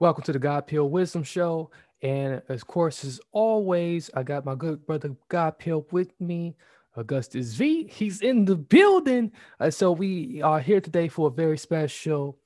Welcome to the God Pill Wisdom Show. And of course, as always, I got my good brother God Pill with me, Augustus V. He's in the building. Uh, so we are here today for a very special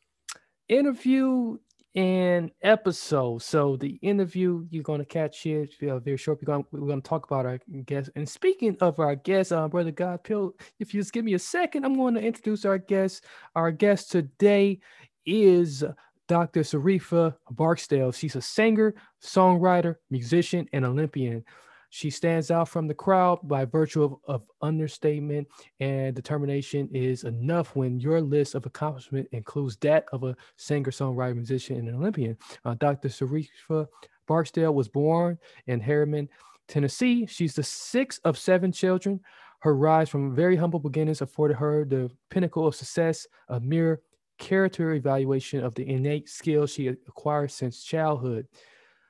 interview and episode. So the interview you're going to catch uh, very short. We're going, we're going to talk about our guest. And speaking of our guest, uh, brother God Pill, if you just give me a second, I'm going to introduce our guest. Our guest today is Dr. Sharrieffa Barksdale. She's a singer, songwriter, musician, and Olympian. She stands out from the crowd by virtue of, of understatement and determination is enough when your list of accomplishment includes that of a singer, songwriter, musician, and an Olympian. Uh, Dr. Sharrieffa Barksdale was born in Harriman, Tennessee. She's the sixth of seven children. Her rise from very humble beginnings afforded her the pinnacle of success, a mere character evaluation of the innate skills she acquired since childhood.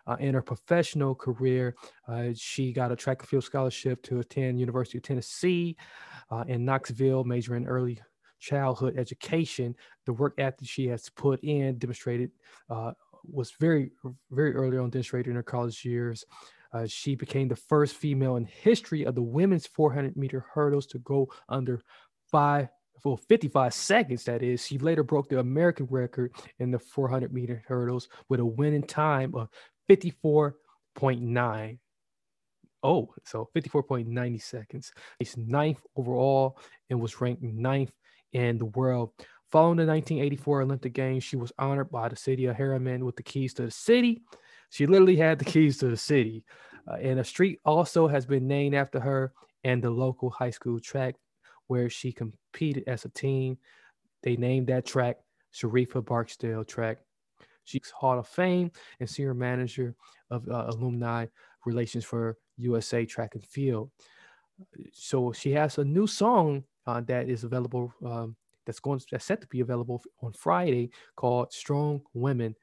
Uh, in her professional career, uh, she got a track and field scholarship to attend University of Tennessee uh, in Knoxville, majoring in early childhood education. The work ethic she has put in demonstrated uh, was very, very early on demonstrated in her college years. Uh, she became the first female in history of the women's 400 meter hurdles to go under five for 55 seconds, that is. She later broke the American record in the 400 meter hurdles with a winning time of 54.9. Oh, so 54.90 seconds. She's ninth overall and was ranked ninth in the world. Following the 1984 Olympic Games, she was honored by the city of Harriman with the keys to the city. She literally had the keys to the city. Uh, and a street also has been named after her and the local high school track where she competed as a team. They named that track Sharrieffa Barksdale track. She's Hall of Fame and senior manager of uh, alumni relations for USA Track and Field. So she has a new song uh, that is available. Um, that's going that's set to be available on Friday called "Strong Women."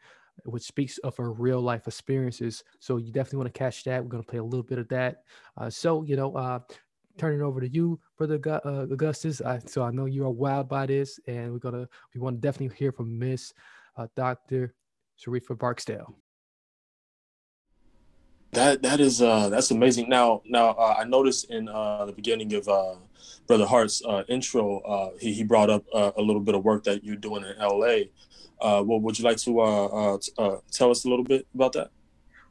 which speaks of her real life experiences. So you definitely want to catch that. We're going to play a little bit of that. Uh, so, you know, uh, turn it over to you, Brother uh, Augustus. I, so I know you are wild by this, and we're gonna we want to definitely hear from Miss uh, Doctor Sharrieffa Barksdale. That that is uh that's amazing. Now now uh, I noticed in uh, the beginning of uh, Brother Hart's uh, intro, uh, he he brought up a little bit of work that you're doing in L.A. What would you like to tell us a little bit about that?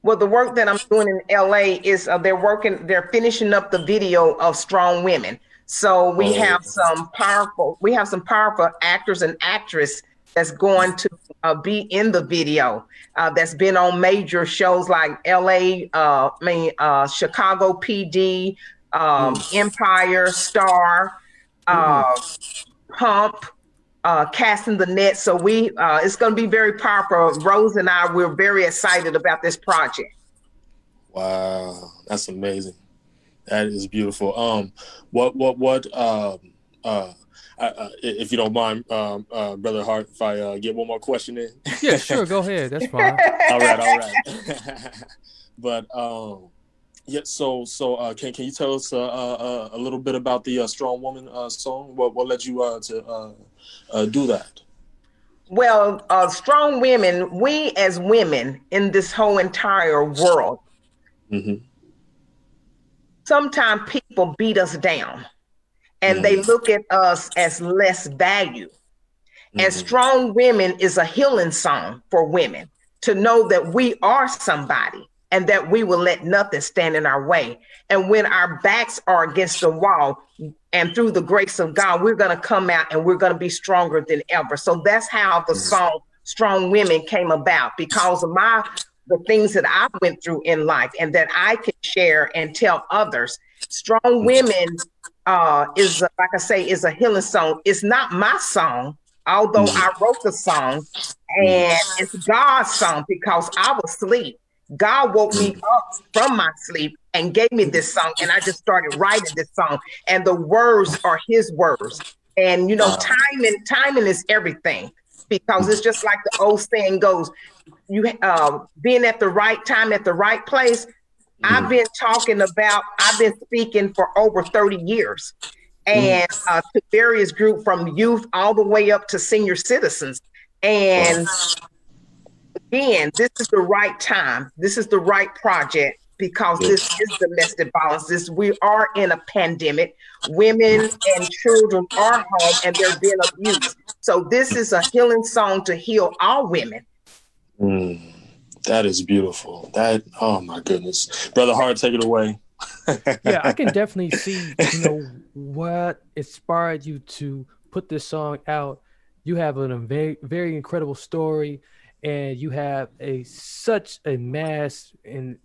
Well, the work that I'm doing in LA is uh, they're working, they're finishing up the video of Strong Women. So we oh. have some powerful, we have some powerful actors and actress that's going to uh, be in the video. Uh, that's been on major shows like LA, uh, I mean uh, Chicago PD, um, mm. Empire, Star, mm. Pump uh, casting the net. So we, uh, it's going to be very powerful. Rose and I, we're very excited about this project. Wow, that's amazing. That is beautiful. Um, what, what, what, um, uh, uh, if you don't mind, um, uh, brother Hart, if I uh, get one more question in. yeah, sure, go ahead. That's fine. all right, all right. but um, yeah, so so uh, can can you tell us uh, uh, a little bit about the uh, Strong Woman uh, song? What what led you uh, to uh, uh, do that? Well, uh, strong women, we as women in this whole entire world, mm-hmm. sometimes people beat us down and mm-hmm. they look at us as less value. Mm-hmm. And strong women is a healing song for women to know that we are somebody and that we will let nothing stand in our way. And when our backs are against the wall, and through the grace of God, we're going to come out and we're going to be stronger than ever. So that's how the mm. song Strong Women came about because of my the things that I went through in life and that I can share and tell others. Strong Women uh, is, like I say, is a healing song. It's not my song, although mm. I wrote the song, and it's God's song because I was asleep. God woke me up from my sleep and gave me this song, and I just started writing this song. And the words are His words. And you know, timing timing is everything because it's just like the old saying goes: you uh, being at the right time at the right place. I've been talking about. I've been speaking for over thirty years, and uh, to various groups from youth all the way up to senior citizens. And again, this is the right time. This is the right project because this is domestic violence. This we are in a pandemic. Women and children are home and they're being abused. So this is a healing song to heal all women. Mm, that is beautiful. That oh my goodness, brother Hart, take it away. yeah, I can definitely see you know what inspired you to put this song out. You have a very very incredible story, and you have a such a mass and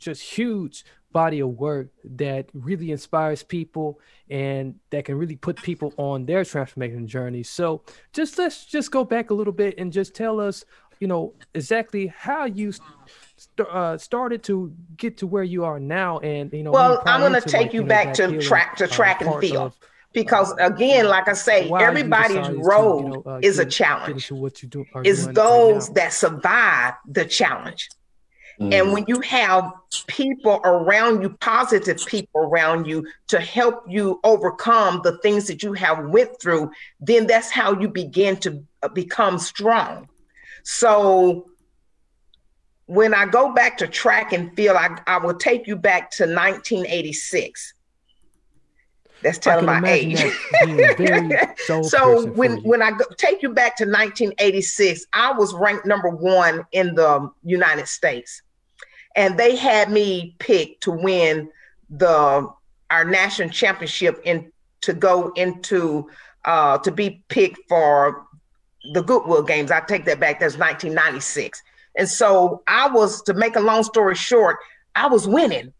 just huge body of work that really inspires people and that can really put people on their transformation journey. So just let's just go back a little bit and just tell us, you know, exactly how you st- uh, started to get to where you are now. And you know, well, I'm going to take you, know, back to track to uh, track and field. Of, because uh, again, like I say, everybody's role to, you know, uh, is a challenge. What you do, is those right that survive the challenge. Mm. And when you have people around you, positive people around you to help you overcome the things that you have went through, then that's how you begin to uh, become strong. So when I go back to track and field, I, I will take you back to 1986. That's telling my age. so when when I go, take you back to 1986, I was ranked number one in the United States and they had me picked to win the our national championship and to go into uh, to be picked for the Goodwill Games. I take that back. That's 1996. And so I was, to make a long story short, I was winning.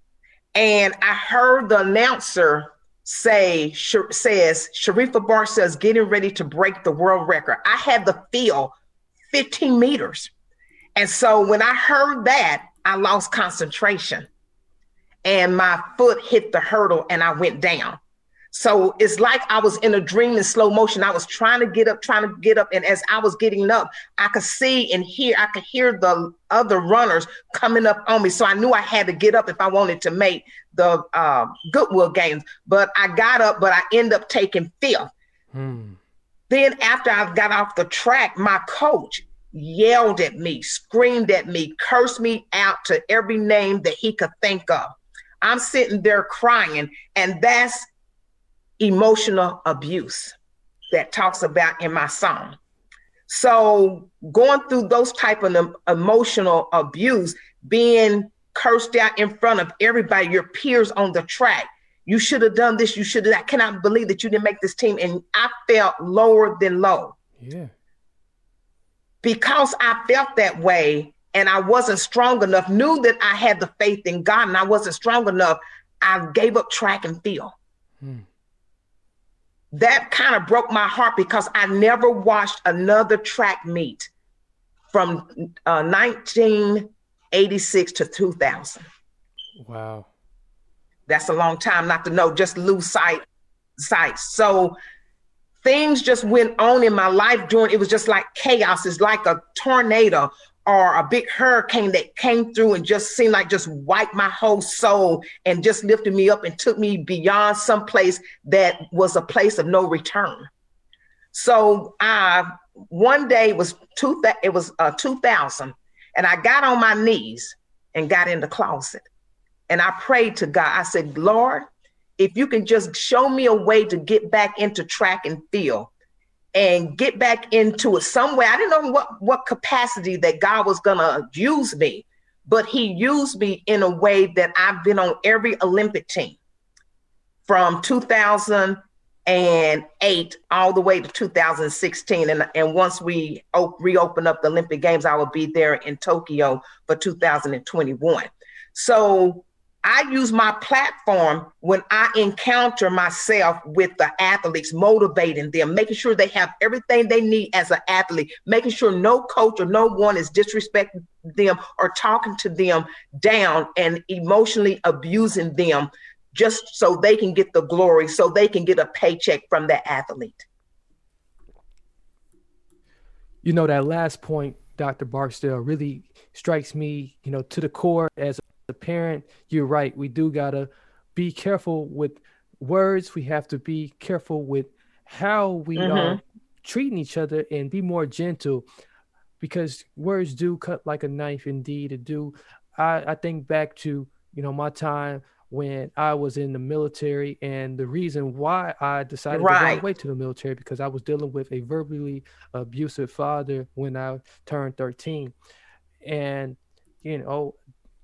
And I heard the announcer say, sh- says, Sharrieffa Barksdale says getting ready to break the world record. I had the feel 15 meters. And so when I heard that, I lost concentration and my foot hit the hurdle and I went down. So it's like I was in a dream in slow motion. I was trying to get up, trying to get up. And as I was getting up, I could see and hear, I could hear the other runners coming up on me. So I knew I had to get up if I wanted to make the uh, Goodwill games. But I got up, but I end up taking fifth. Hmm. Then after I got off the track, my coach, yelled at me, screamed at me, cursed me out to every name that he could think of. I'm sitting there crying, and that's emotional abuse that talks about in my song. So going through those type of emotional abuse, being cursed out in front of everybody, your peers on the track. You should have done this. You should have. I cannot believe that you didn't make this team. And I felt lower than low. Yeah because I felt that way and I wasn't strong enough, knew that I had the faith in God and I wasn't strong enough, I gave up track and field. Hmm. That kind of broke my heart because I never watched another track meet from uh, 1986 to 2000. Wow. That's a long time not to know, just lose sight sight. So things just went on in my life during it was just like chaos. It's like a tornado or a big hurricane that came through and just seemed like just wiped my whole soul and just lifted me up and took me beyond some place that was a place of no return. So i one day was two it was uh, 2000 and i got on my knees and got in the closet and i prayed to god. I said lord if you can just show me a way to get back into track and field and get back into it somewhere. I didn't know what, what capacity that God was going to use me, but He used me in a way that I've been on every Olympic team from 2008 all the way to 2016. And, and once we op- reopen up the Olympic Games, I will be there in Tokyo for 2021. So I use my platform when I encounter myself with the athletes, motivating them, making sure they have everything they need as an athlete, making sure no coach or no one is disrespecting them or talking to them down and emotionally abusing them just so they can get the glory, so they can get a paycheck from that athlete. You know, that last point, Dr. Barksdale, really strikes me, you know, to the core as a parent. You're right. We do got to be careful with words. We have to be careful with how we mm-hmm. are treating each other and be more gentle because words do cut like a knife indeed. It do. I, I think back to, you know, my time when I was in the military, and the reason why I decided right. to go away to the military because I was dealing with a verbally abusive father when I turned 13. And, you know,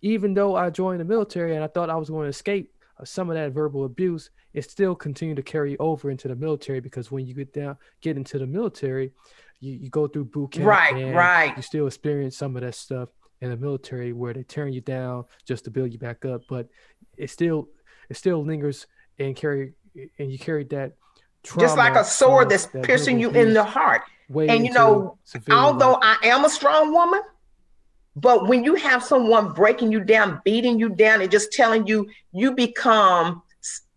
even though I joined the military and I thought I was going to escape uh, some of that verbal abuse, it still continued to carry over into the military because when you get down, get into the military, you, you go through boot camp, right, right. You still experience some of that stuff in the military where they turn you down just to build you back up. But it still it still lingers and carry and you carry that just like a sword that's that piercing you in the heart. And you know, although life. I am a strong woman, but when you have someone breaking you down, beating you down, and just telling you, you become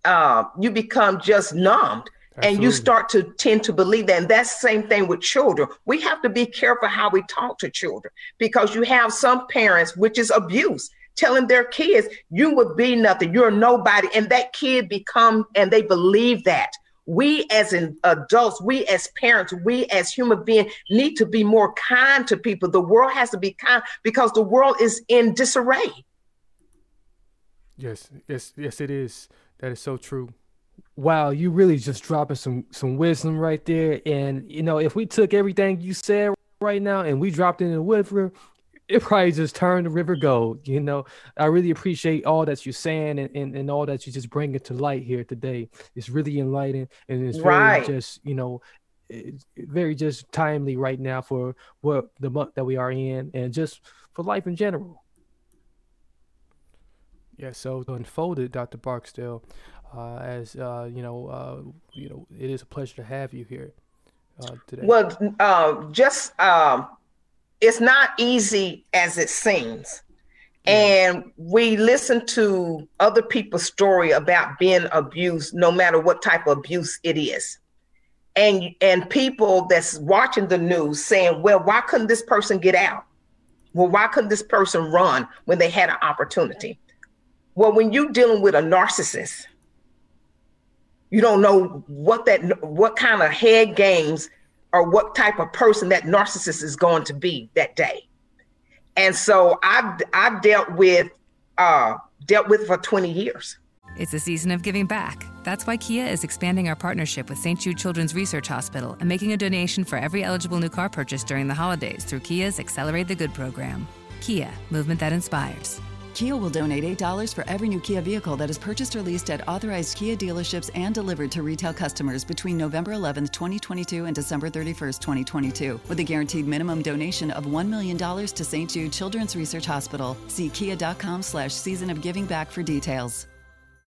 uh, you become just numbed. Absolutely. And you start to tend to believe that. And that's the same thing with children. We have to be careful how we talk to children because you have some parents, which is abuse telling their kids, you would be nothing, you're nobody. And that kid become, and they believe that. We as in adults, we as parents, we as human beings need to be more kind to people. The world has to be kind because the world is in disarray. Yes, yes, yes, it is. That is so true. Wow, you really just dropping some some wisdom right there. And you know, if we took everything you said right now and we dropped it in the river, it probably just turned the river gold. You know, I really appreciate all that you're saying and, and, and all that you just bring it to light here today. It's really enlightening and it's very just, you know, very just timely right now for what the month that we are in and just for life in general. Yeah, so unfolded, Dr. Barksdale, uh, as uh, you know, uh, you know, it is a pleasure to have you here uh, today. Well, uh, just um, it's not easy as it seems. And we listen to other people's story about being abused, no matter what type of abuse it is. And and people that's watching the news saying, well, why couldn't this person get out? Well, why couldn't this person run when they had an opportunity? Well, when you're dealing with a narcissist, you don't know what that what kind of head games or what type of person that narcissist is going to be that day. And so I've I've dealt with uh dealt with for 20 years. It's a season of giving back. That's why Kia is expanding our partnership with St. Jude Children's Research Hospital and making a donation for every eligible new car purchase during the holidays through Kia's Accelerate the Good program. Kia, movement that inspires. Kia will donate $8 for every new Kia vehicle that is purchased or leased at authorized Kia dealerships and delivered to retail customers between November 11, 2022 and December 31, 2022, with a guaranteed minimum donation of $1 million to St. Jude Children's Research Hospital. See kia.com slash season of giving back for details.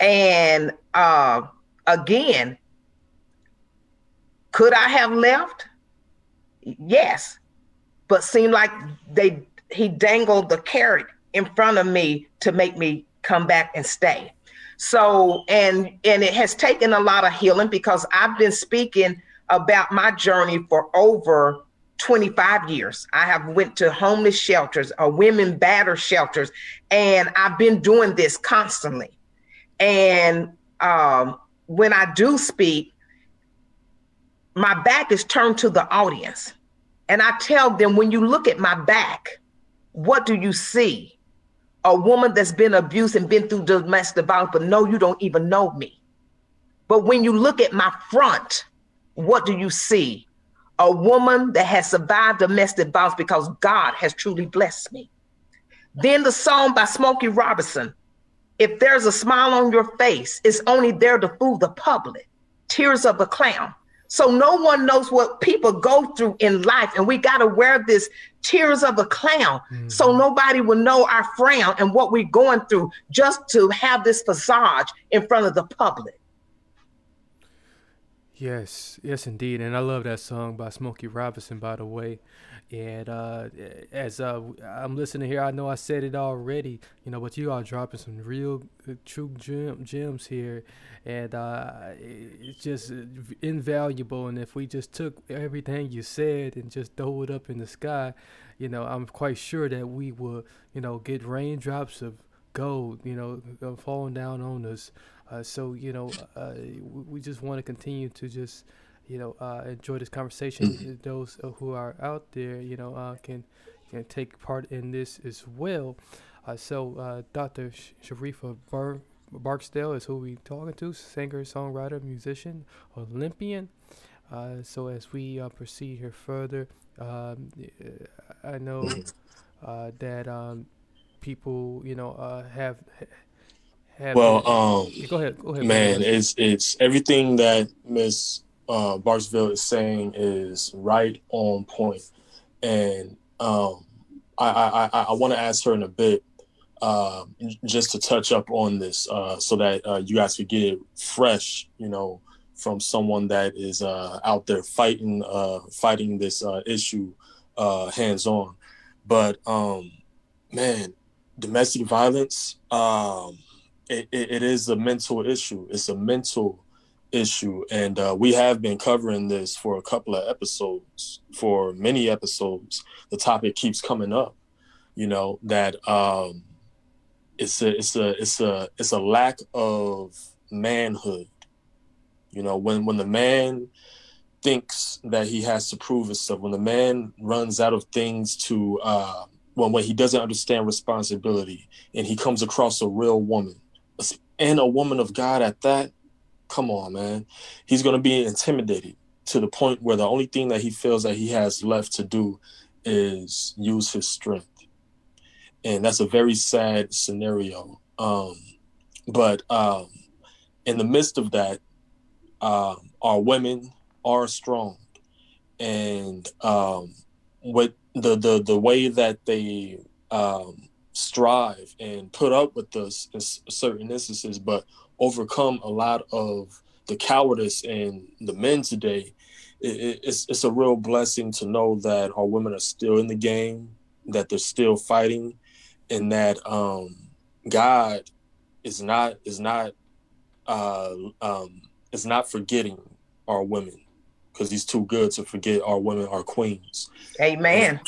And uh, again, could I have left? Yes, but seemed like they he dangled the carrot in front of me to make me come back and stay. So and and it has taken a lot of healing because I've been speaking about my journey for over 25 years. I have went to homeless shelters, uh, women batter shelters, and I've been doing this constantly. And um, when I do speak, my back is turned to the audience. And I tell them, when you look at my back, what do you see? A woman that's been abused and been through domestic violence, but no, you don't even know me. But when you look at my front, what do you see? A woman that has survived domestic violence because God has truly blessed me. Then the song by Smokey Robinson, if there's a smile on your face, it's only there to fool the public. Tears of a clown. So no one knows what people go through in life, and we got to wear this tears of a clown, mm-hmm. so nobody will know our frown and what we're going through, just to have this facade in front of the public. Yes, yes, indeed, and I love that song by Smokey Robinson, by the way. And uh, as uh, I'm listening here, I know I said it already, you know, but you are dropping some real uh, true gem, gems here, and uh, it's just invaluable. And if we just took everything you said and just throw it up in the sky, you know, I'm quite sure that we will, you know, get raindrops of gold, you know, uh, falling down on us. Uh, so you know, we just want to continue to just you know, uh, enjoy this conversation. Mm. Those who are out there, you know, uh, can can take part in this as well. Uh, so, uh, Dr. Sh- Sharrieffa Bar- Barksdale is who we talking to, singer, songwriter, musician, Olympian. Uh, so, as we uh, proceed here further, um, I know mm-hmm. that um, people, you know, have. have well, um, go ahead. Go ahead. Man, it's it's everything that Miss uh, Barksdale is saying is right on point. And um, I, I, I, I want to ask her in a bit uh, just to touch up on this uh, so that uh, you guys could get it fresh, you know, from someone that is uh, out there fighting uh, fighting this uh, issue hands on. But um, man, domestic violence, um, it, it, it is a mental issue. It's a mental issue and uh, we have been covering this for a couple of episodes for many episodes. The topic keeps coming up you know that um it's a it's a it's a it's a lack of manhood. You know when when the man thinks that he has to prove himself when the man runs out of things to uh when when he doesn't understand responsibility and he comes across a real woman and a woman of god at that come on, man. He's going to be intimidated to the point where the only thing that he feels that he has left to do is use his strength. And that's a very sad scenario. Um, but um, in the midst of that, uh, our women are strong. And um, with the, the, the way that they um, strive and put up with us in certain instances, but overcome a lot of the cowardice in the men today, it, it's it's a real blessing to know that our women are still in the game, that they're still fighting, and that um, God is not is not uh, um, is not forgetting our women because He's too good to forget our women, our queens. Amen.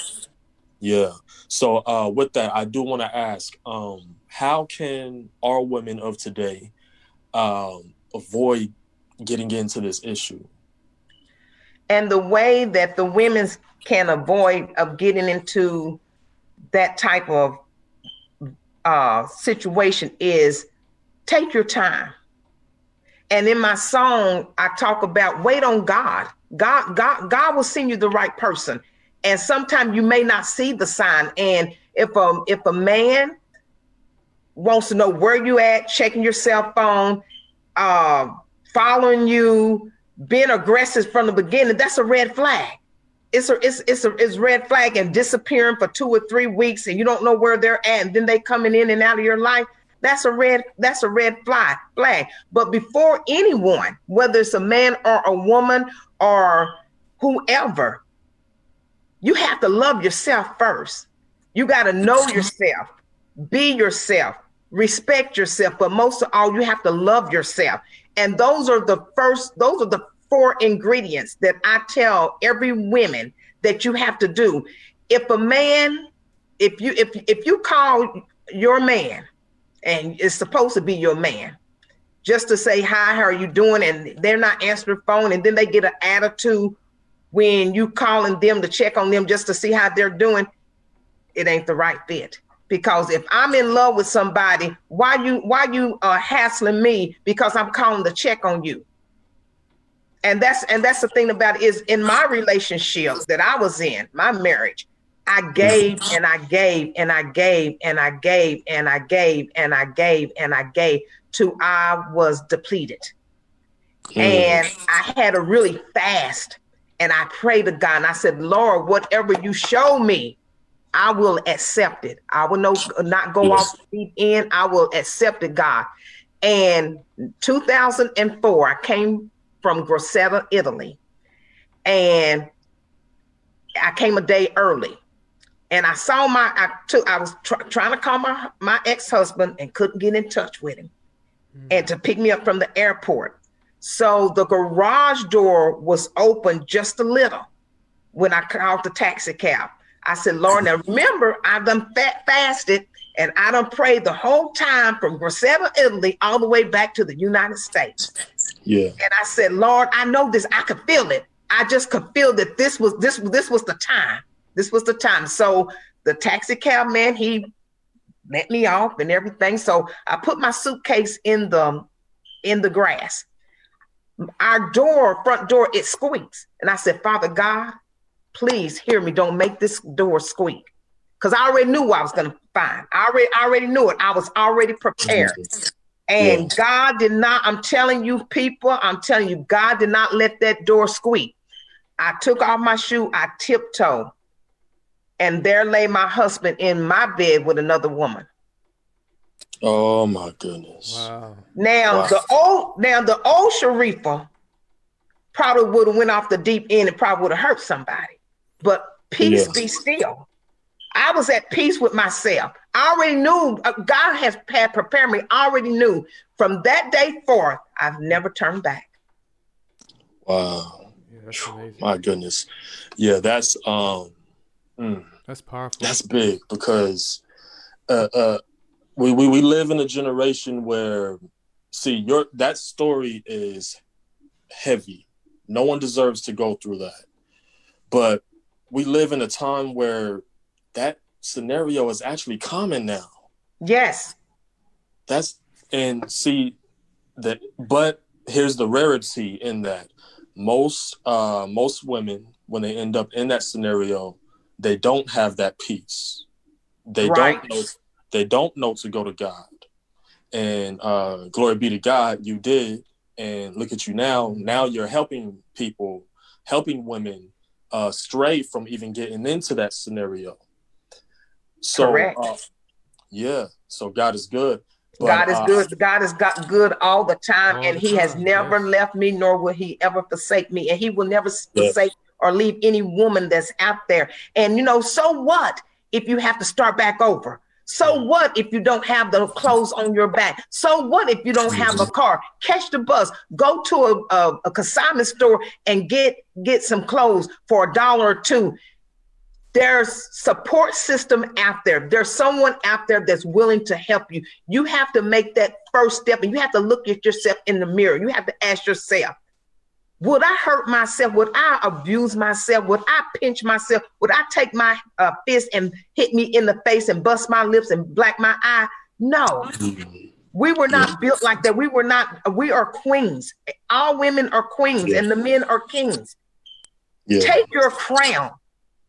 yeah. So uh, with that, I do want to ask, um, how can our women of today um, avoid getting into this issue. And the way that the women can avoid of getting into that type of uh, situation is take your time. And in my song, I talk about wait on God. God, God, God will send you the right person. And sometimes you may not see the sign. And if um if a man wants to know where you at, checking your cell phone, uh, following you, being aggressive from the beginning, that's a red flag. It's a it's it's a it's red flag and disappearing for two or three weeks and you don't know where they're at, and then they coming in and out of your life. That's a red that's a red flag flag. But before anyone, whether it's a man or a woman or whoever, you have to love yourself first. You got to know yourself, be yourself, respect yourself, but most of all, you have to love yourself. And those are the first, those are the four ingredients that I tell every woman that you have to do. If a man, if you if if you call your man, and it's supposed to be your man, just to say hi, how are you doing? And they're not answering the phone, and then they get an attitude when you calling them to check on them just to see how they're doing. It ain't the right fit. Because if I'm in love with somebody, why you why you uh, hassling me because I'm calling the check on you? And that's and that's the thing about it is in my relationship that I was in, my marriage, I gave and I gave and I gave and I gave and I gave and I gave and I gave to I was depleted. Mm. And I had a really fast and I prayed to God and I said, Lord, whatever you show me, I will accept it. I will no, not go yes. off deep end. I will accept it, God. And 2004, I came from Grosseto, Italy, and I came a day early. And I saw my, I took, I was tr- trying to call my my ex husband and couldn't get in touch with him, mm. and to pick me up from the airport. So the garage door was open just a little when I called the taxi cab. I said, Lord, now remember, I've done fat fasted and I done prayed the whole time from Grosseto, Italy, all the way back to the United States. Yeah. And I said, Lord, I know this. I could feel it. I just could feel that this was this this was the time. This was the time. So the taxi cab man, he let me off and everything. So I put my suitcase in the in the grass. Our door, front door, it squeaks. And I said, Father God, please hear me. Don't make this door squeak. Because I already knew what I was gonna find. I already I already knew it. I was already prepared. And God did not, I'm telling you, people, I'm telling you, God did not let that door squeak. I took off my shoe, I tiptoed, and there lay my husband in my bed with another woman. Oh my goodness. Wow. Now wow. the old now the old Sharrieffa probably would have went off the deep end and probably would have hurt somebody. But peace yes. be still. I was at peace with myself. I already knew uh, God has had prepared me. I already knew from that day forth, I've never turned back. Wow. Yeah, that's amazing. My goodness. Yeah, that's um mm, that's powerful. That's big because uh uh we, we we live in a generation where see your that story is heavy. No one deserves to go through that. But we live in a time where that scenario is actually common now. Yes. That's and see that but here's the rarity in that most uh most women when they end up in that scenario they don't have that peace they right. don't know they don't know to go to god and uh glory be to god you did and look at you now now you're helping people helping women uh stray from even getting into that scenario so, uh, yeah. So God is good. But, God is uh, good. God has got good all the time, all and He time, has never yes. left me, nor will He ever forsake me, and He will never forsake or leave any woman that's out there. And you know, so what if you have to start back over? So what if you don't have the clothes on your back? So what if you don't have a car? Catch the bus, go to a, a, a consignment store and get get some clothes for a dollar or two. There's support system out there. There's someone out there that's willing to help you. You have to make that first step and you have to look at yourself in the mirror. You have to ask yourself would i hurt myself would i abuse myself would i pinch myself would i take my uh, fist and hit me in the face and bust my lips and black my eye no we were not yeah. built like that we were not we are queens all women are queens yeah. and the men are kings yeah. take your crown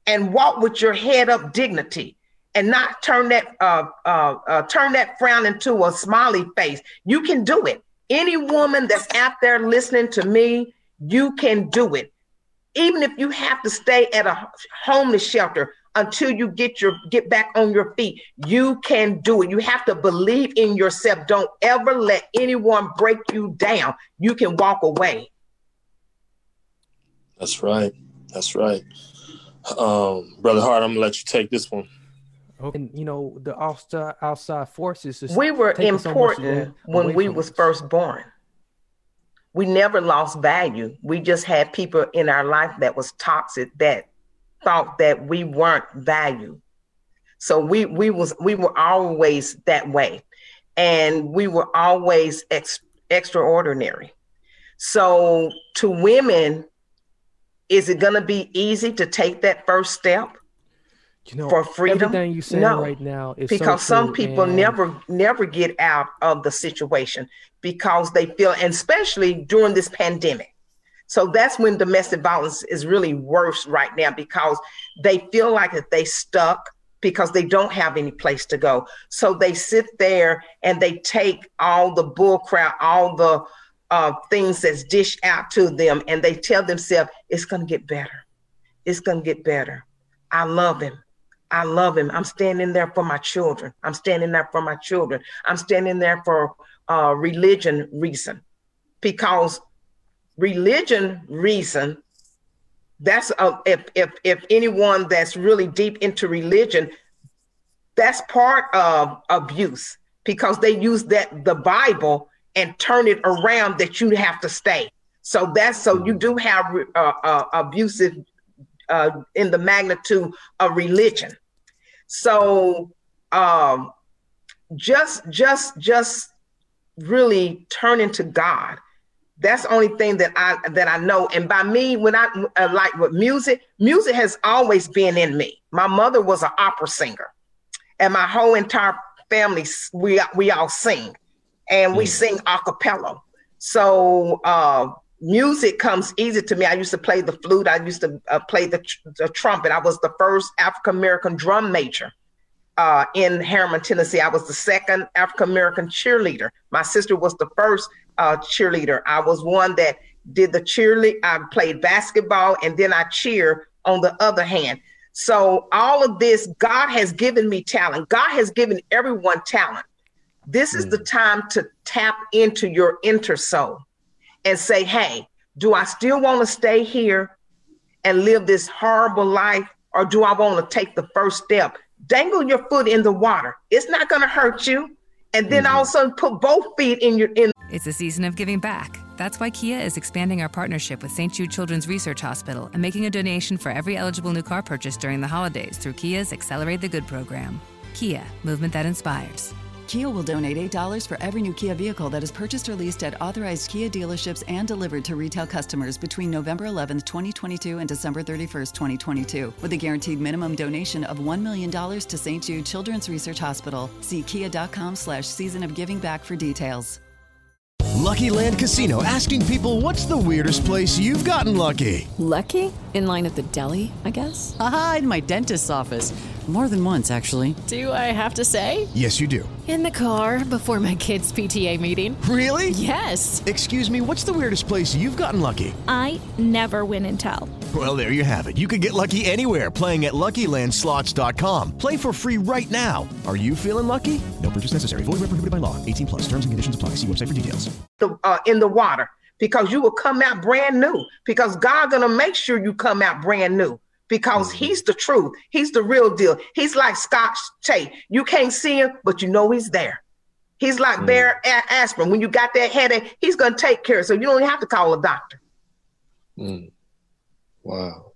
and walk with your head up dignity and not turn that uh, uh, uh, turn that frown into a smiley face. You can do it. Any woman that's out there listening to me, you can do it. Even if you have to stay at a homeless shelter until you get your get back on your feet, you can do it. You have to believe in yourself. Don't ever let anyone break you down. You can walk away. That's right. That's right. Um, Brother Hart, I'm gonna let you take this one. And you know the outside outside forces. We were important so when we was us. first born. We never lost value. We just had people in our life that was toxic that thought that we weren't valued. So we we was we were always that way, and we were always ex- extraordinary. So, to women, is it going to be easy to take that first step? You know, for freedom. Everything you saying No. right now is because so some people and- never never get out of the situation because they feel and especially during this pandemic so that's when domestic violence is really worse right now because they feel like that they stuck because they don't have any place to go so they sit there and they take all the bull crap all the uh, things that's dished out to them and they tell themselves it's going to get better it's going to get better i love him I love him. I'm standing there for my children. I'm standing there for my children. I'm standing there for uh, religion reason, because religion reason. That's a, if if if anyone that's really deep into religion, that's part of abuse because they use that the Bible and turn it around that you have to stay. So that's so you do have uh, uh, abusive uh, in the magnitude of religion. So um, just just just really turning to God. That's the only thing that I that I know. And by me, when I uh, like with music, music has always been in me. My mother was an opera singer, and my whole entire family we we all sing, and we sing a cappella. So uh, music comes easy to me. I used to play the flute. I used to uh, play the, tr- the trumpet. I was the first African American drum major uh, in Harriman, Tennessee. I was the second African American cheerleader. My sister was the first uh, cheerleader. I was one that did the cheerlead. I played basketball and then I cheer on the other hand. So all of this, God has given me talent. God has given everyone talent. This is the time to tap into your inner soul and say, hey, do I still want to stay here and live this horrible life? Or do I want to take the first step? Dangle your foot in the water. It's not going to hurt you. And then mm-hmm. all of a sudden put both feet in your in It's a season of giving back. That's why Kia is expanding our partnership with St. Jude Children's Research Hospital and making a donation for every eligible new car purchase during the holidays through Kia's Accelerate the Good program. Kia, movement that inspires. Kia will donate $8 for every new Kia vehicle that is purchased or leased at authorized Kia dealerships and delivered to retail customers between November 11th, 2022 and December 31st, 2022, with a guaranteed minimum donation of $1 million to St. Jude Children's Research Hospital. See kia.com slash season of giving back for details. Lucky Land Casino asking people what's the weirdest place you've gotten lucky? Lucky? In line at the deli, I guess? Aha, in my dentist's office. More than once, actually. Do I have to say? Yes, you do. In the car before my kids' PTA meeting. Really? Yes. Excuse me, what's the weirdest place you've gotten lucky? I never win and tell. Well, there you have it. You can get lucky anywhere playing at LuckyLandSlots.com. Play for free right now. Are you feeling lucky? No purchase necessary. Void where prohibited by law. 18 plus. Terms and conditions apply. See website for details. the uh, in the water because you will come out brand new because God gonna make sure you come out brand new because he's the truth. He's the real deal. He's like Scotch tape. You can't see him, but you know he's there. He's like Bayer a- aspirin. When you got that headache, he's gonna take care of it. So you don't have to call a doctor. Mm. Wow.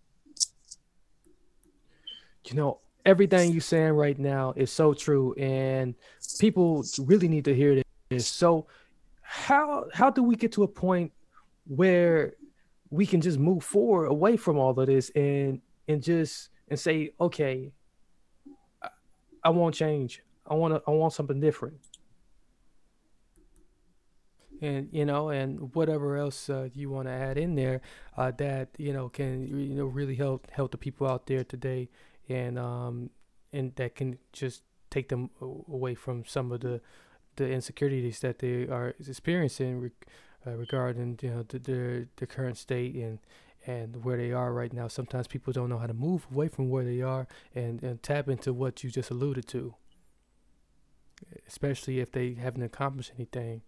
you know everything you're saying right now is so true and people really need to hear this so how how do we get to a point where we can just move forward away from all of this and and just and say okay i, I want change. I want to i want something different. And you know and whatever else uh, you want to add in there uh, that you know can you know really help help the people out there today. And um and that can just take them away from some of the the insecurities that they are experiencing uh, regarding you know the, their their current state and and where they are right now sometimes people don't know how to move away from where they are and and tap into what you just alluded to especially if they haven't accomplished anything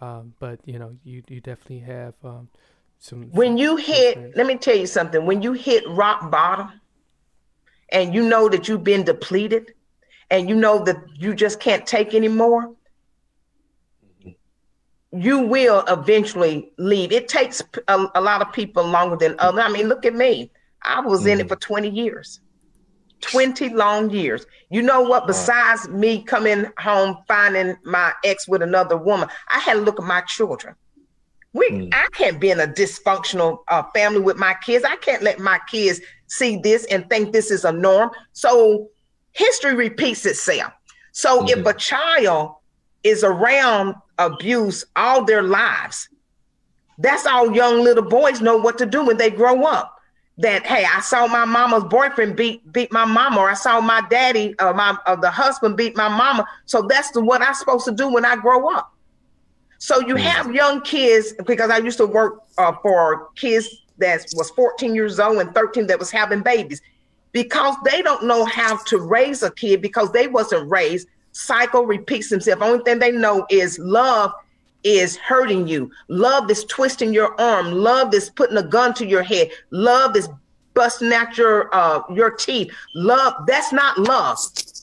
um, but you know you you definitely have um, some When you hit, things. let me tell you something. When you hit rock bottom, and you know that you've been depleted, and you know that you just can't take anymore, you will eventually leave. It takes a lot of people longer than others. I mean, look at me. I was in it for 20 years. 20 long years. You know what? Besides me coming home finding my ex with another woman, I had to look at my children. We, Mm. I can't be in a dysfunctional uh, family with my kids. I can't let my kids see this and think this is a norm. So history repeats itself. So if a child is around abuse all their lives, that's all young little boys know what to do when they grow up. That hey, I saw my mama's boyfriend beat beat my mama, or I saw my daddy, uh, my uh, the husband beat my mama. So that's the what I'm supposed to do when I grow up. So you have young kids because I used to work uh, for kids that was 14 years old and 13 that was having babies because they don't know how to raise a kid because they wasn't raised. Cycle repeats himself. Only thing they know is love is hurting you. Love is twisting your arm. Love is putting a gun to your head. Love is busting out your uh your teeth. Love that's not love.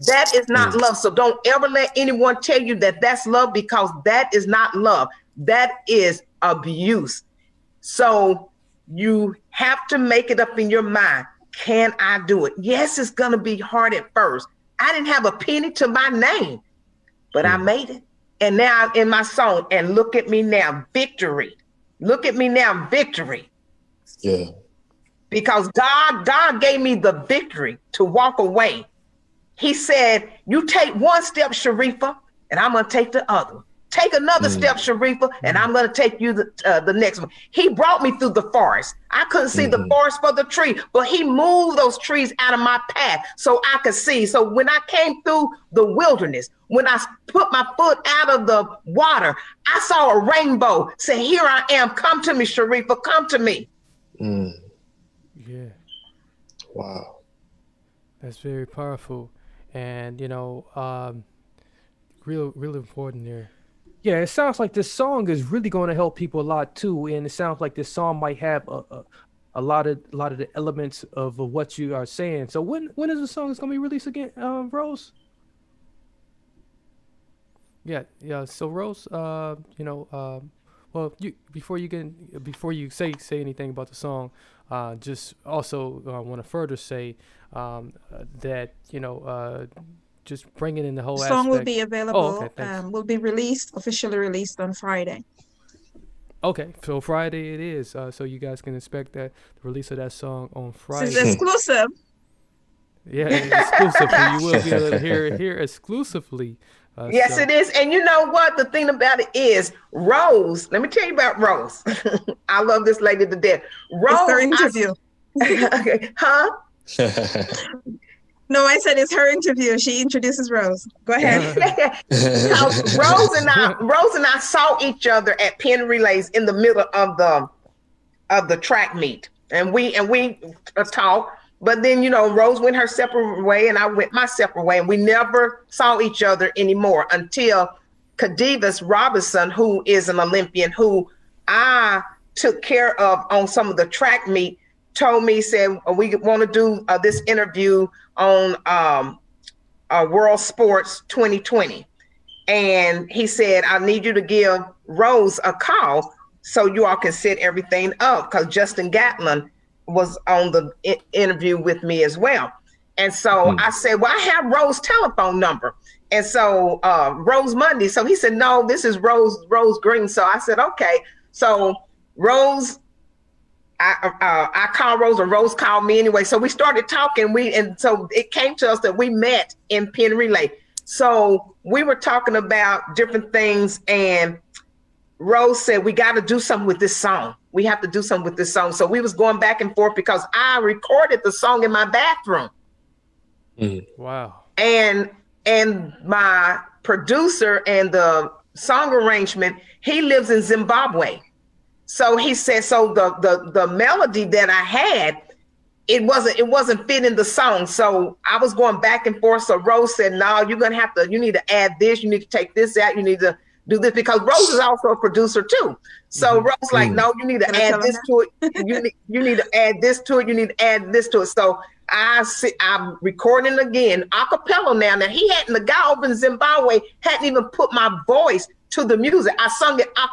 That is not love. So don't ever let anyone tell you that that's love because that is not love. That is abuse. So you have to make it up in your mind. Can I do it? Yes, it's going to be hard at first. I didn't have a penny to my name, but I hmm. made it. And now I'm in my song. And look at me now, victory. Look at me now, victory. Yeah. Because God, God gave me the victory to walk away. He said, "You take one step, Sharrieffa, and I'm gonna take the other. Take another Mm. step, Sharrieffa, and I'm gonna take you the uh, the next one." He brought me through the forest. I couldn't see the forest for the tree, but he moved those trees out of my path so I could see. So when I came through the wilderness, when I put my foot out of the water, I saw a rainbow. Say, "Here I am. Come to me, Sharrieffa. Come to me." Mm. Yeah. Wow. That's very powerful, and you know, um, real, real important there. Yeah, it sounds like this song is really going to help people a lot too, and it sounds like this song might have a, a, a lot of a lot of the elements of uh, what you are saying. So when when is the song is going to be released again, um, Rose? Yeah, yeah. So Rose, uh, you know, um, well, you before you get before you say say anything about the song, uh, just also uh, want to further say um, uh, that you know, uh, just bringing in the whole The song will aspect- be Oh, available. okay, thanks. um, will be released officially released on Friday. Okay, so Friday it is. Uh, so you guys can expect that the release of that song on friday This Friday. is exclusive. Yeah, exclusively. You will be able to hear it here exclusively. Uh, Yes, so- it is. And you know what? The thing about it is, Rose. Let me tell you about Rose. I love this lady to death. Rose. It's her I- interview. huh? No, I said it's her interview. She introduces Rose. Go ahead. Rose and I, Rose and I saw each other at Penn Relays in the middle of the of the track meet, and we and we uh, talked. But then you know, Rose went her separate way, and I went my separate way, and we never saw each other anymore until Cadivas Robinson, who is an Olympian, who I took care of on some of the track meet, told me said we want to do uh, this interview on um, uh, World Sports 2020. And he said, I need you to give Rose a call so you all can set everything up because Justin Gatlin was on the I- interview with me as well. And so I said, Well, I have Rose's telephone number. And so uh, Rose Monday. So he said, No, this is Rose Rose Green. So I said, Okay. So Rose I uh, I called Rose and Rose called me anyway. So we started talking. We and so it came to us that we met in Penn Relay. So we were talking about different things, and Rose said we got to do something with this song. We have to do something with this song. So we was going back and forth because I recorded the song in my bathroom Wow. and and my producer and the song arrangement he lives in zimbabwe so he said so the the the melody that i had it wasn't it wasn't fitting the song. So i was going back and forth. So rose said no you're gonna have to you need to add this. You need to take this out. You need to do this because rose is also a producer too. So rose like no you need to Can add this to it. You need you need to add this to it. You need to add this to it. So I see, I'm recording again, a cappella now. Now he hadn't, the guy over in Zimbabwe hadn't even put my voice to the music. I sung it a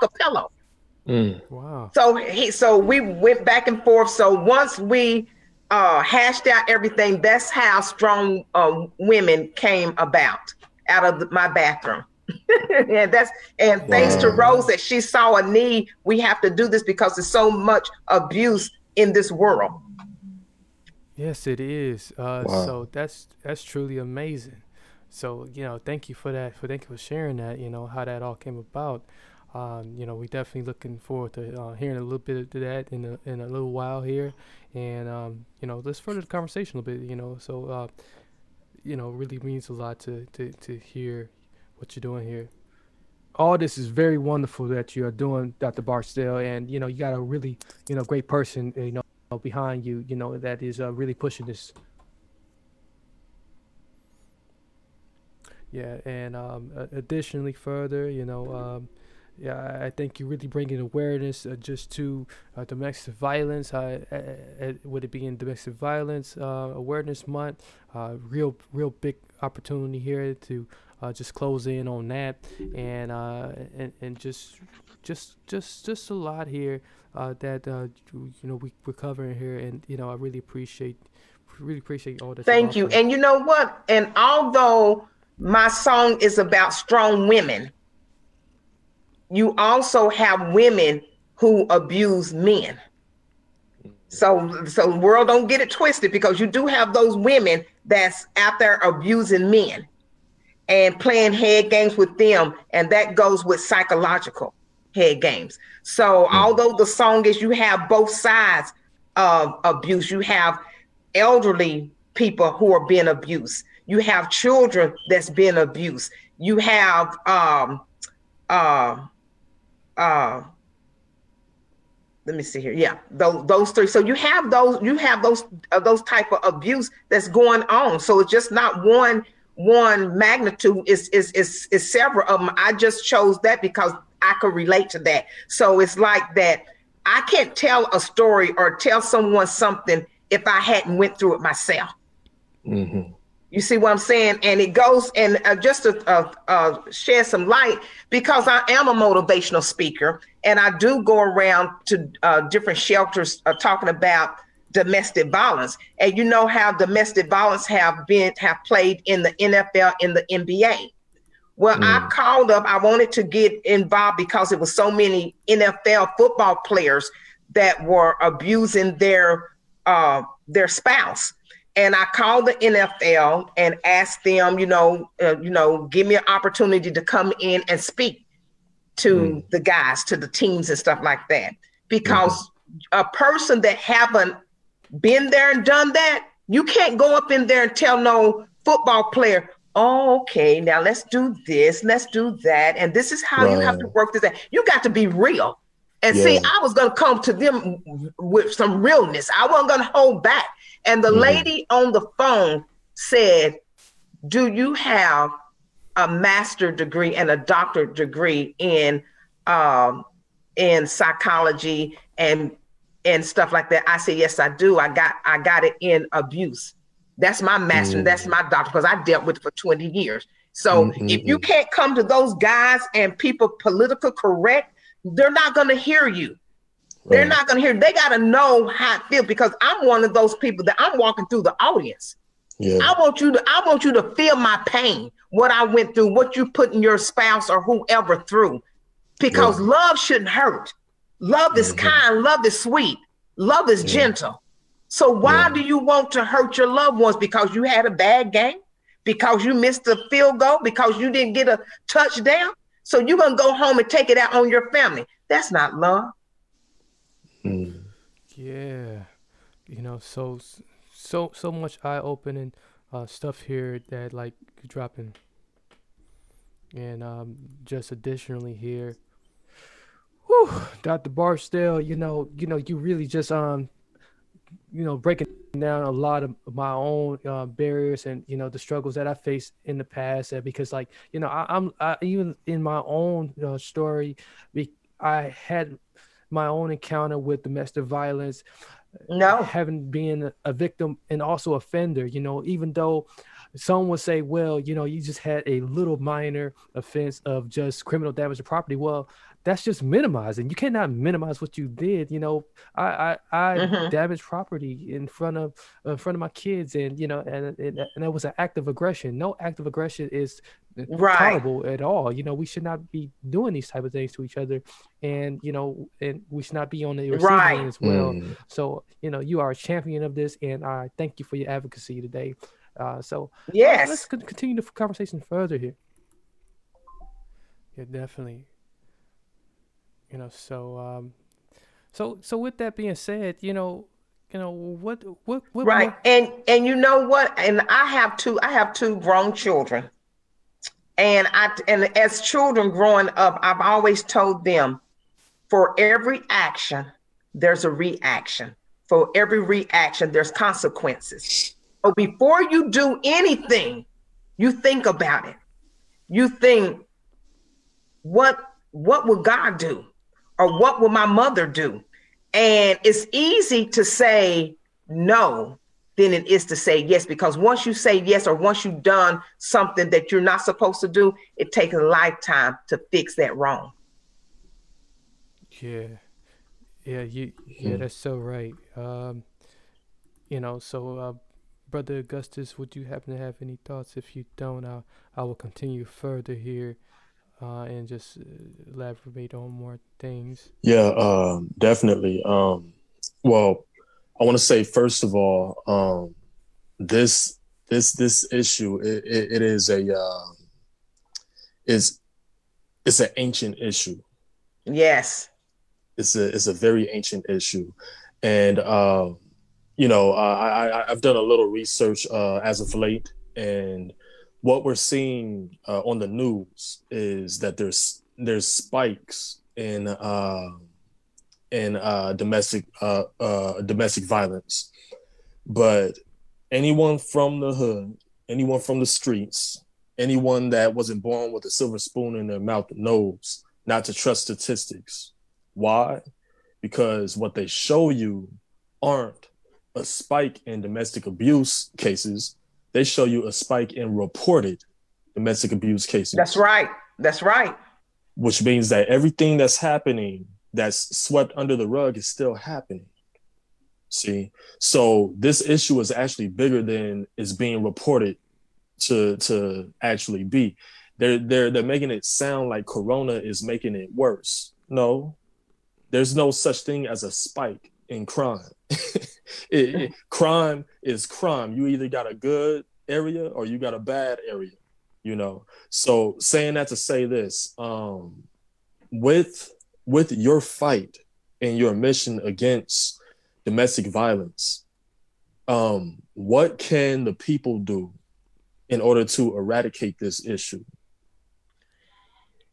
cappella. Wow. So he, so we went back and forth. So once we uh, hashed out everything. That's how strong uh, women came about out of the, my bathroom. and that's and thanks to Rose that she saw a need. We have to do this because there's so much abuse in this world. Yes, it is. Uh, Wow. So that's that's truly amazing. So you know, thank you for that. For thank you for sharing that. You know how that all came about. Um, you know, we definitely looking forward to uh, hearing a little bit of that in a in a little while here, and um, you know, let's further the conversation a little bit. You know, so uh, you know, really means a lot to to to hear what you're doing here. All this is very wonderful that you are doing, Dr. Barksdale, and you know, you got a really you know great person you know behind you. You know that is uh, really pushing this. Yeah, and um, additionally, further, you know, um, yeah, I- think you're really bringing awareness uh, just to uh, domestic violence. Uh, would it be in domestic violence uh, awareness month? Uh, real, real big opportunity here to uh, just close in on that, and uh, and and just, just, just, just a lot here uh, that uh, you know we we're covering here, and you know I really appreciate, really appreciate all that. Thank you. And you know what? And although my song is about strong women, you also have women who abuse men. So so world don't get it twisted because you do have those women that's out there abusing men and playing head games with them and that goes with psychological head games. So although the song is you have both sides of abuse, you have elderly people who are being abused. You have children that's being abused. You have um uh uh let me see here. Yeah, those those three. So you have those you have those uh, those type of abuse that's going on. So it's just not one one magnitude. Is is is several of them. I just chose that because I could relate to that. So it's like that. I can't tell a story or tell someone something if I hadn't went through it myself. Mm-hmm. You see what I'm saying? And it goes and uh, just to uh, uh, shed some light because I am a motivational speaker and I do go around to uh, different shelters uh, talking about domestic violence. And you know how domestic violence have been have played in the NFL, in the NBA. Well, I called up. I wanted to get involved because it was so many NFL football players that were abusing their uh, their spouse. And I called the NFL and asked them, you know, uh, you know, give me an opportunity to come in and speak to the guys, to the teams and stuff like that. Because a person that haven't been there and done that, you can't go up in there and tell no football player, oh, okay, now let's do this, let's do that, and this is how you have to work this out. You got to be real. And see, I was gonna come to them with some realness. I wasn't gonna hold back. And the Mhm. lady on the phone said, Do you have a master degree and a doctorate degree in um in psychology and and stuff like that? I said, Yes, I do. I got I got it in abuse. That's my master, Mm. that's my doctor, because I dealt with it for 20 years. So Mhm, if you can't come to those guys and people political correct, they're not gonna hear you. They're not gonna hear. They gotta know how it feels because I'm one of those people that I'm walking through the audience. Yeah. I want you to I want you to feel my pain, what I went through, what you putting your spouse or whoever through. Because love shouldn't hurt. Love is mm-hmm. kind, love is sweet, love is gentle. So why do you want to hurt your loved ones because you had a bad game? Because you missed a field goal, because you didn't get a touchdown? So you're gonna go home and take it out on your family. That's not love. Yeah, you know, so so so much eye-opening uh, stuff here that like dropping, and um, just additionally here, whew, Dr. Barksdale, you know, you know, you really just um, you know, breaking down a lot of my own uh, barriers and you know the struggles that I faced in the past, and because like you know, I, I'm I, even in my own uh, story, be, I had my own encounter with domestic violence no. having been a victim and also offender you know even though some would say well you know you just had a little minor offense of just criminal damage to property. Well that's just minimizing you cannot minimize what you did you know i i, I Mhm. damaged property in front of in front of my kids and you know and, and and that was an act of aggression no act of aggression is Right. tolerable at all you know we should not be doing these type of things to each other and you know and we should not be on the receiving Right. end as well Mm. so you know you are a champion of this and i thank you for your advocacy today uh so uh, Yes. let's continue the conversation further here yeah definitely you know so um so so with that being said you know you know what what what right more- and and you know what and i have two i have two grown children. And i and as children growing up i've always told them for every action there's a reaction. For every reaction there's consequences. But before you do anything you think about it. You think what what will god do or what will my mother do? And it's easy to say no than it is to say yes because once you say yes or once you've done something that you're not supposed to do it takes a lifetime to fix that wrong. Yeah, yeah, you, yeah, that's so right. Um, you know, so uh, brother Augustus, would you happen to have any thoughts? If you don't, I I will continue further here, uh, and just uh, elaborate on more things. Yeah, um, definitely. Um, well, I want to say first of all, um, this this this issue it, it, it is a uh, is it's an ancient issue. yes It's a it's a very ancient issue, and uh, you know I, I I've done a little research uh, as of late, and what we're seeing uh, on the news is that there's there's spikes in uh, in uh, domestic uh, uh, domestic violence, but anyone from the hood, anyone from the streets, anyone that wasn't born with a silver spoon in their mouth knows not to trust statistics. Why? Because what they show you aren't a spike in domestic abuse cases. They show you a spike in reported domestic abuse cases that's right that's right which means that everything that's happening that's swept under the rug is still happening. See, so this issue is actually bigger than is being reported to to actually be. They're they're they're making it sound like Corona is making it worse. No, there's no such thing as a spike in crime. It- it- crime is crime. You either got a good area or you got a bad area you know so saying that to say this um with with your fight and your mission against domestic violence um what can the people do in order to eradicate this issue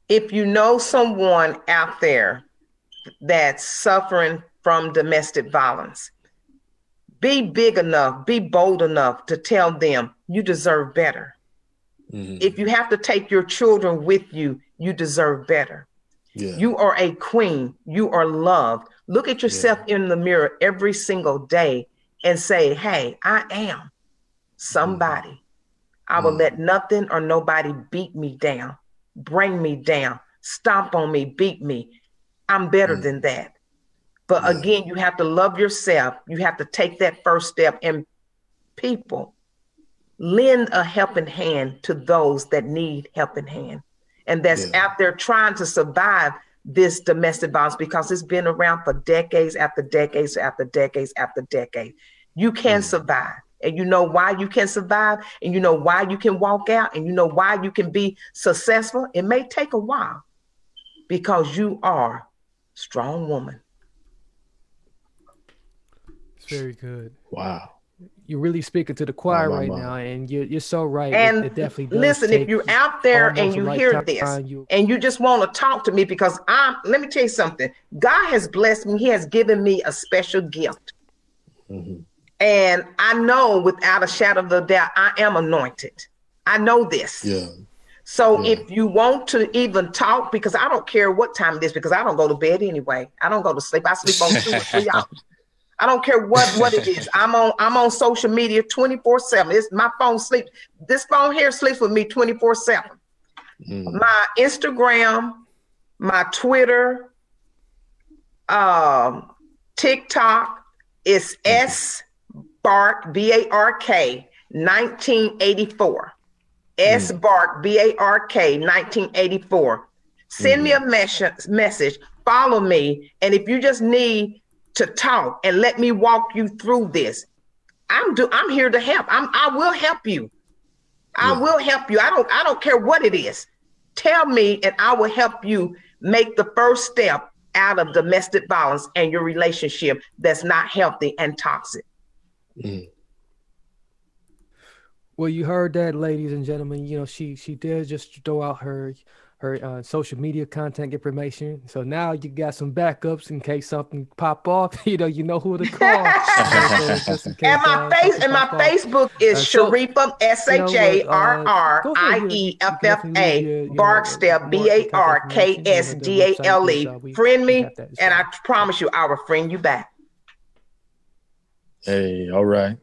if you know someone out there that's suffering from domestic violence, be big enough, be bold enough to tell them you deserve better. Mm-hmm. If you have to take your children with you, you deserve better. Yeah. You are a queen. You are loved. Look at yourself in the mirror every single day and say, Hey, I am somebody. Mm-hmm. I will mm-hmm. let nothing or nobody beat me down, bring me down, stomp on me, beat me. I'm better mm. than that. But again, you have to love yourself. You have to take that first step. And people, lend a helping hand to those that need helping hand and that's out there trying to survive this domestic violence because it's been around for decades after decades after decades after decades. You can mm. survive. And you know why you can survive, and you know why you can walk out, and you know why you can be successful. It may take a while because you are a strong woman. It's very good. Wow. You're really speaking to the choir my, right my. now, and you're you're so right. And it, definitely does listen, if you're out there and almost a you hear this you- and you just want to talk to me because I'm, let me tell you something. God has blessed me. He has given me a special gift. Mm-hmm. And I know without a shadow of a doubt, I am anointed. I know this. Yeah. So if you want to even talk, because I don't care what time it is, because I don't go to bed anyway. I don't go to sleep. I sleep on two or three hours. I don't care what what it is. I'm on I'm on social media 24 seven. It's my phone sleep. This phone here sleeps with me 24 seven. Mm. My Instagram, my Twitter, um, TikTok is S Bark B A R K 1984. S Bark B A R K 1984. Send me a mes- message, follow me, and if you just need to talk and let me walk you through this, I'm do I'm here to help. I'm I will help you. I will help you. I don't I don't care what it is. Tell me and I will help you make the first step out of domestic violence and your relationship that's not healthy and toxic. Mm. Well, you heard that, ladies and gentlemen. You know, she she did just throw out her her uh, social media contact information. So now you got some backups in case something pop off. You know, you know who to call. Just in case, And my uh, face and my pop off. Facebook is Uh, so- Sharrieffa S H A R R I E F F A Barksdale B A R K S D A L E. Friend me, and I promise you, I will friend you back. Hey, all right.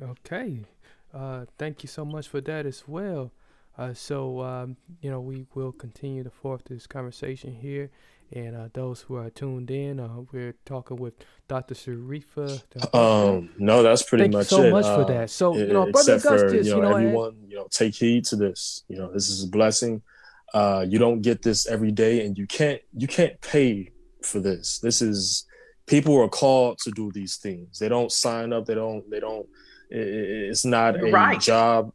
Okay. Uh, thank you so much for that as well. Uh, so, um, you know, we will continue to forth this conversation here. And uh, those who are tuned in, uh, we're talking with Dr. Sharrieffa. Um, no, that's pretty Thank you much so it. much for Uh, that. So, you e- know, Brother except for Augustus, you you know, know, and- everyone, you know, take heed to this. You know, this is a blessing. Uh, you don't get this every day, and you can't you can't pay for this. This is people are called to do these things. They don't sign up. They don't. They don't. i- i- It's not You're a right. job.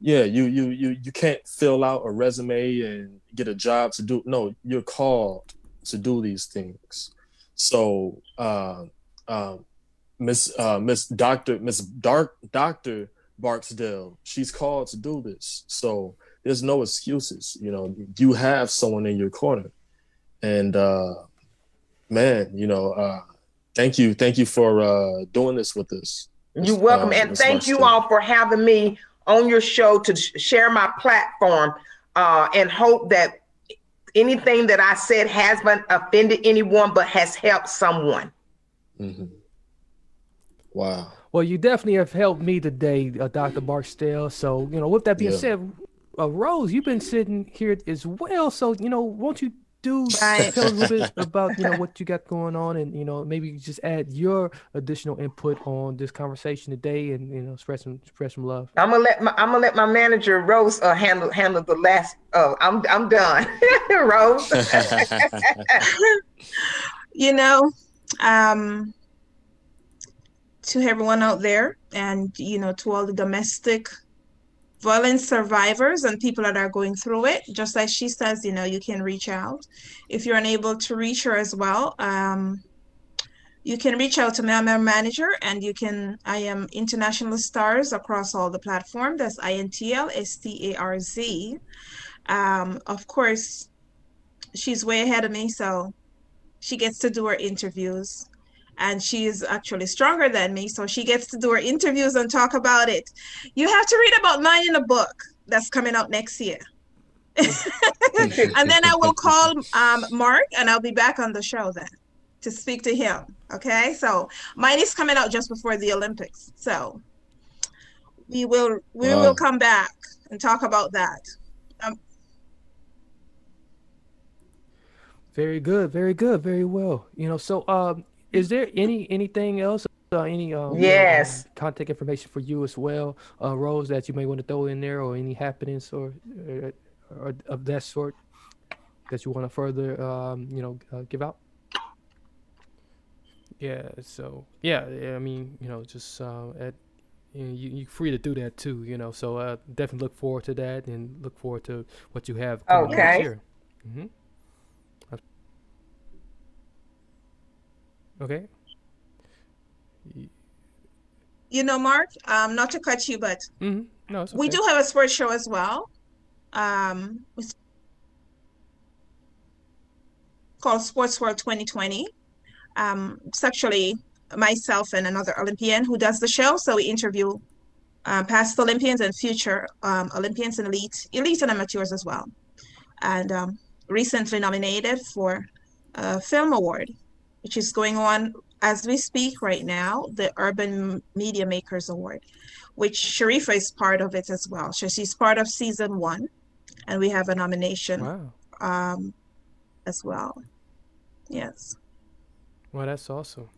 Yeah, you you you you can't fill out a resume and get a job to do. No, you're called to do these things. So, uh, um, Miss uh, Miss Doctor Miss Dark Doctor Barksdale, she's called to do this. So there's no excuses. You know, you have someone in your corner, and uh, man, you know, uh, thank you, thank you for uh, doing this with us. You're welcome, Uh, and thank you all for having me on your show to sh- share my platform. Uh, and hope that anything that I said hasn't offended anyone, but has helped someone. Mm-hmm. Wow. Well, you definitely have helped me today, uh, Dr. Barksdale. So, you know, with that being Yeah. said, uh, Rose, you've been sitting here as well. So, you know, won't you do Right. tell a little bit about, you know, what you got going on and, you know, maybe just add your additional input on this conversation today and, you know, spread some, spread some love. I'm gonna let my I'm gonna let my manager Rose uh, handle handle the last. Oh, I'm I'm done, Rose. you know, um, to everyone out there, and you know, to all the domestic violence survivors and people that are going through it, just like she says, you know, you can reach out. If you're unable to reach her as well, um, you can reach out to a manager, and you can. I am International Stars across all the platforms. That's I N T L S T A R Z. Um, of course, she's way ahead of me, so she gets to do her interviews and she's actually stronger than me so she gets to do her interviews and talk about it you have to read about mine in a book that's coming out next year and then i will call um, mark and i'll be back on the show then to speak to him okay so mine is coming out just before the olympics so we will we Wow. will come back and talk about that um, Very good, very good, very well. You know, so um, is there any anything else? Uh, any um, you know, Yes. um, contact information for you as well, uh, Rose, that you may want to throw in there, or any happenings or, or, or of that sort that you want to further, um, you know, uh, give out? Yeah. So yeah, yeah, I mean, you know, just uh, at you know, you, you're free to do that too. You know, so uh, definitely look forward to that and look forward to what you have coming next Okay. year. hmm Okay. you know mark um, not to cut you but hmm No, okay. we do have a sports show as well. Um, it's called sports world 2020 um, it's actually myself and another olympian who does the show so we interview um, past olympians and future um, olympians and elite elite and amateurs as well. And um, recently nominated for a film award which is going on as we speak right now, the Urban Media Makers Award, which Sharrieffa is part of it as well. So she's part of season one, and we have a nomination Wow. um, as well. Yes. Well, that's awesome.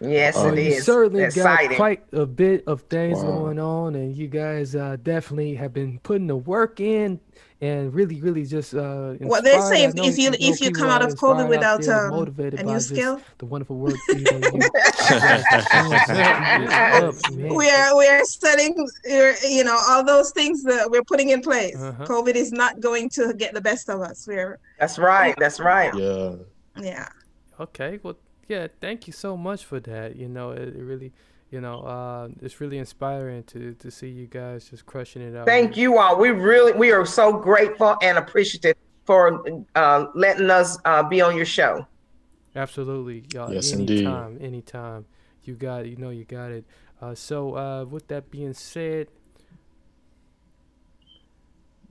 Yes, Well, it you is. certainly Exciting. got quite a bit of things Wow. going on, and you guys uh, definitely have been putting the work in, and really, really just uh, Well, they say if, if you if you come out of COVID without there um, motivated a new skill, the wonderful work you know, you guys doing up, man. we are we are setting we're, you know all those things that we're putting in place. Uh-huh. COVID is not going to get the best of us. We're That's right. That's right. Yeah. yeah. Okay, well, yeah, thank you so much for that. You know, it, it really, you know, uh, it's really inspiring to to see you guys just crushing it out. Thank you all. We really we are so grateful and appreciative for uh, letting us uh, be on your show. Absolutely, y'all. Yes, indeed. anytime, anytime. You got it. You know, you got it. Uh, so, uh, with that being said,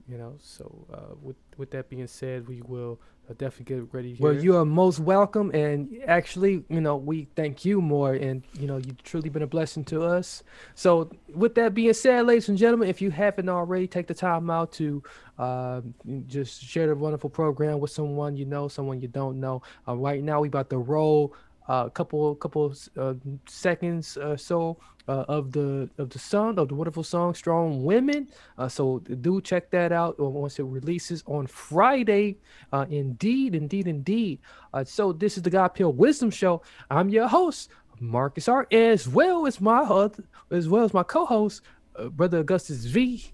you know, so uh, with with that being said, we will uh, definitely get ready here. Well, you are most welcome, and actually, you know, we thank you more, and you know, you've truly been a blessing to us. So, with that being said, ladies and gentlemen, if you haven't already, take the time out to uh, just share the wonderful program with someone you know, someone you don't know. Uh, right now, we about to roll a couple couple uh, seconds or so uh, of the of the song of the wonderful song "Strong Women." Uh, so do check that out uh, once it releases on Friday. Uh, indeed, indeed, indeed. Uh, so this is the God Pill Wisdom Show. I'm your host, Marcus R, as well as my as well as my co-host, uh, Brother Augustus V,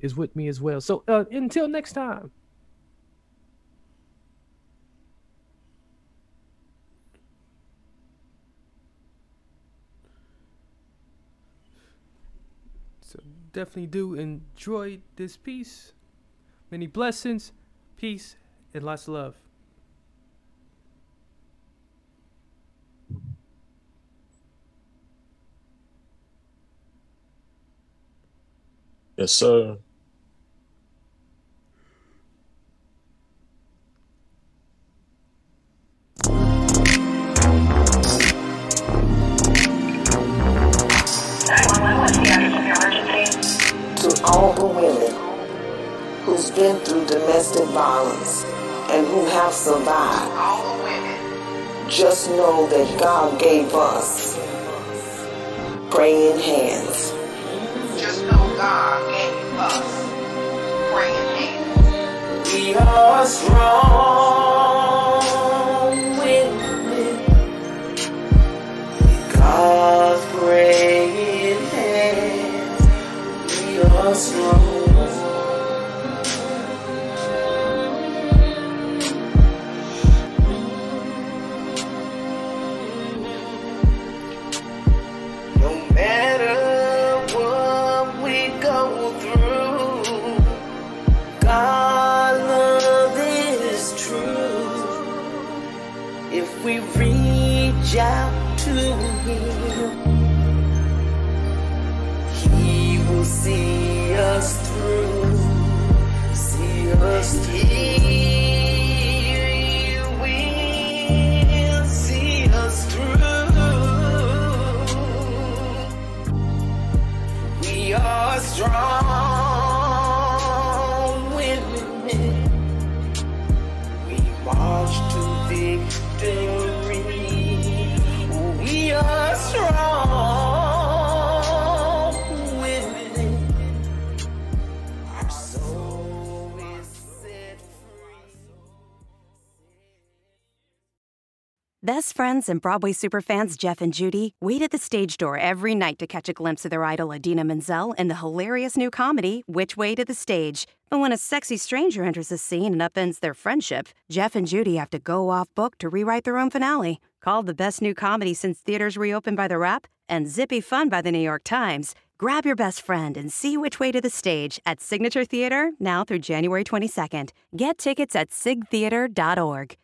is with me as well. So uh, until next time. So definitely do enjoy this piece. Many blessings, peace, and lots of love. Yes, sir. To all the women who's been through domestic violence and who have survived. Just know that God gave us praying hands. Just know God gave us praying hands. We are strong Friends and Broadway superfans Jeff and Judy wait at the stage door every night to catch a glimpse of their idol Idina Menzel in the hilarious new comedy Which Way to the Stage. But when a sexy stranger enters the scene and upends their friendship, Jeff and Judy have to go off book to rewrite their own finale. Called the best new comedy since theaters reopened by The Wrap and zippy fun by The New York Times. Grab your best friend and see Which Way to the Stage at Signature Theater now through January 22nd. Get tickets at sigtheater.org.